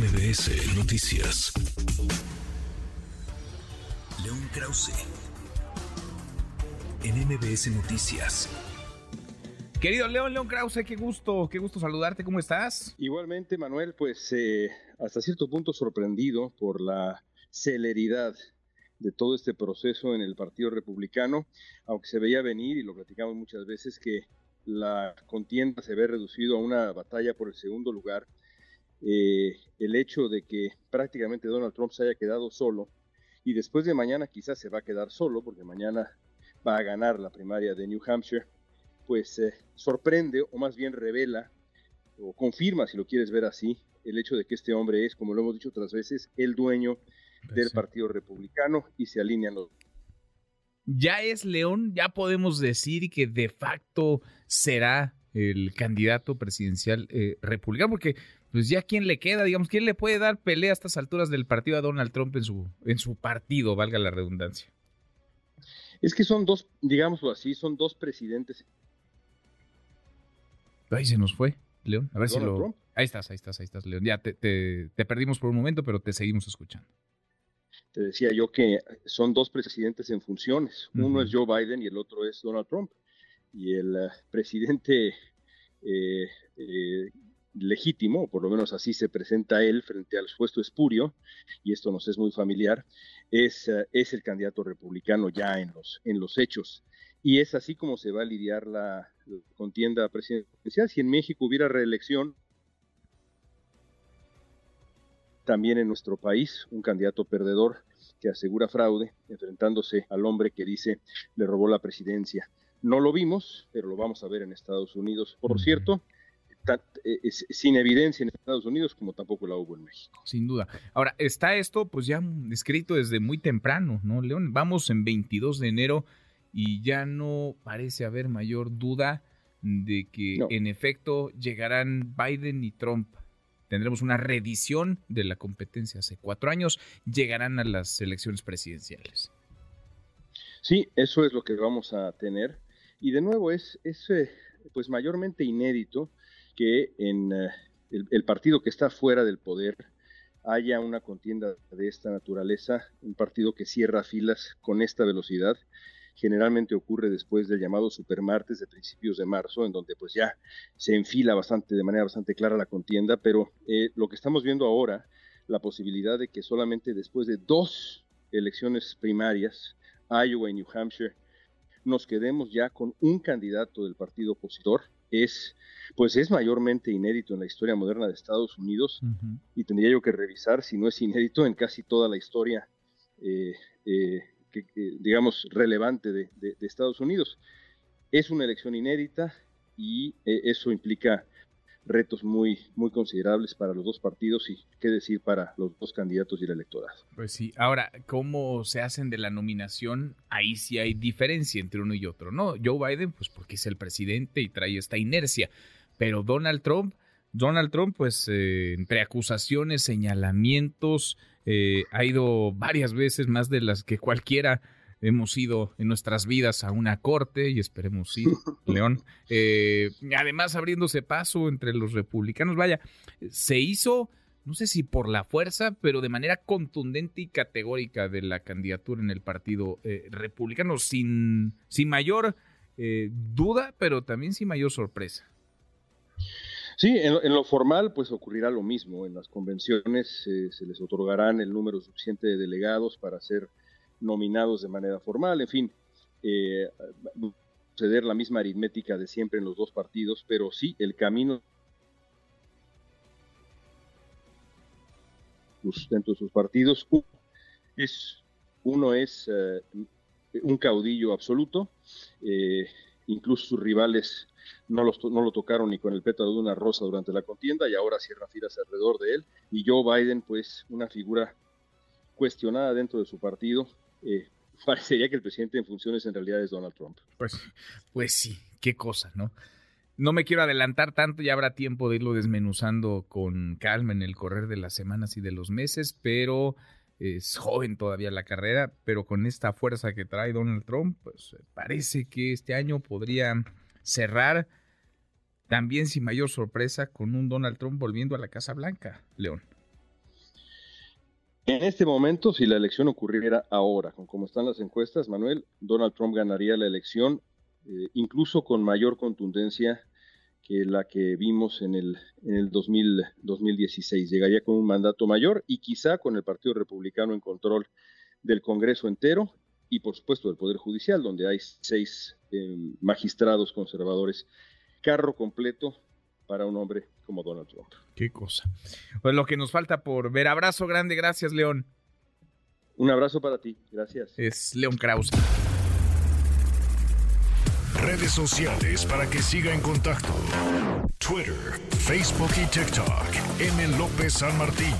MBS Noticias. León Krause. En MBS Noticias. Querido León, León Krause, qué gusto, qué gusto saludarte, ¿cómo estás? Igualmente, Manuel, pues eh, hasta cierto punto sorprendido por la celeridad de todo este proceso en el Partido Republicano, aunque se veía venir, y lo platicamos muchas veces, que la contienda se ve reducido a una batalla por el segundo lugar, eh, el hecho de que prácticamente Donald Trump se haya quedado solo y después de mañana quizás se va a quedar solo porque mañana va a ganar la primaria de New Hampshire, pues eh, sorprende o más bien revela o confirma, si lo quieres ver así, el hecho de que este hombre es, como lo hemos dicho otras veces, el dueño pues del Partido Republicano y se alinean los ya es León, ya podemos decir que de facto será el candidato presidencial eh, republicano, porque pues ya quién le queda, digamos, quién le puede dar pelea a estas alturas del partido a Donald Trump en su, en su partido, valga la redundancia. Es que son dos, digámoslo así, son dos presidentes. Ahí se nos fue, León. A ver si lo. Ahí estás, ahí estás, ahí estás, León. Ya te, te perdimos por un momento, pero te seguimos escuchando te decía yo que son dos presidentes en funciones. Uno es Joe Biden y el otro es Donald Trump. Y el uh, presidente eh, eh, legítimo, o por lo menos así se presenta él frente al supuesto espurio, y esto nos es muy familiar, es, uh, es el candidato republicano ya en los, en los hechos. Y es así como se va a lidiar la contienda presidencial. Si en México hubiera reelección, también en nuestro país un candidato perdedor que asegura fraude, enfrentándose al hombre que dice le robó la presidencia. No lo vimos, pero lo vamos a ver en Estados Unidos. Por cierto, eh, sin evidencia en Estados Unidos como tampoco la hubo en México. Sin duda. Ahora, está esto pues ya escrito desde muy temprano, ¿no, León? Vamos en 22 de enero y ya no parece haber mayor duda de que en efecto llegarán Biden y Trump tendremos una reedición de la competencia hace cuatro años, llegarán a las elecciones presidenciales. Sí, eso es lo que vamos a tener. Y de nuevo es, es eh, pues mayormente inédito que en eh, el, partido que está fuera del poder haya una contienda de esta naturaleza, un partido que cierra filas con esta velocidad generalmente ocurre después del llamado supermartes de principios de marzo, en donde pues ya se enfila bastante, de manera bastante clara la contienda, pero eh, lo que estamos viendo ahora, la posibilidad de que solamente después de dos elecciones primarias, Iowa y New Hampshire, nos quedemos ya con un candidato del partido opositor, es pues es mayormente inédito en la historia moderna de Estados Unidos y tendría yo que revisar si no es inédito en casi toda la historia eh, eh, que, digamos, relevante de, Estados Unidos. Es una elección inédita y eh, eso implica retos muy, muy considerables para los dos partidos y qué decir para los dos candidatos y el electorado. Pues sí, ahora, ¿cómo se hacen de la nominación? Ahí sí hay diferencia entre uno y otro, ¿no? Joe Biden, pues porque es el presidente y trae esta inercia, pero Donald Trump, Donald Trump, pues eh, entre acusaciones, señalamientos, eh, ha ido varias veces, más de las que cualquiera hemos ido en nuestras vidas a una corte y esperemos sí, León. Eh, además, abriéndose paso entre los republicanos, vaya, se hizo, no sé si por la fuerza, pero de manera contundente y categórica de la candidatura en el partido eh, republicano, sin, sin mayor duda, pero también sin mayor sorpresa. Sí, en, lo formal pues ocurrirá lo mismo. En las convenciones eh, se les otorgarán el número suficiente de delegados para ser nominados de manera formal. En fin, eh, suceder la misma aritmética de siempre en los dos partidos, pero sí el camino dentro de sus partidos es uno es eh, un caudillo absoluto, eh, incluso sus rivales no, no lo tocaron ni con el pétalo de una rosa durante la contienda y ahora cierra filas alrededor de él. Y Joe Biden, pues una figura cuestionada dentro de su partido. Eh, parecería que el presidente en funciones en realidad es Donald Trump. Pues, pues sí, qué cosa, ¿no? No me quiero adelantar tanto, ya habrá tiempo de irlo desmenuzando con calma en el correr de las semanas y de los meses, pero es joven todavía la carrera, pero con esta fuerza que trae Donald Trump, pues parece que este año podría cerrar también sin mayor sorpresa con un Donald Trump volviendo a la Casa Blanca, León. En este momento, si la elección ocurriera ahora, con cómo están las encuestas, Manuel, Donald Trump ganaría la elección eh, incluso con mayor contundencia que la que vimos en el, en el 2016. Llegaría con un mandato mayor y quizá con el Partido Republicano en control del Congreso entero y por supuesto del Poder Judicial, donde hay seis eh, magistrados conservadores. Carro completo para un hombre como Donald Trump. Qué cosa. Pues lo que nos falta por ver. Abrazo grande, gracias León. Un abrazo para ti, gracias. Es León Krause. Redes sociales para que siga en contacto: Twitter, Facebook y TikTok. M. López San Martín.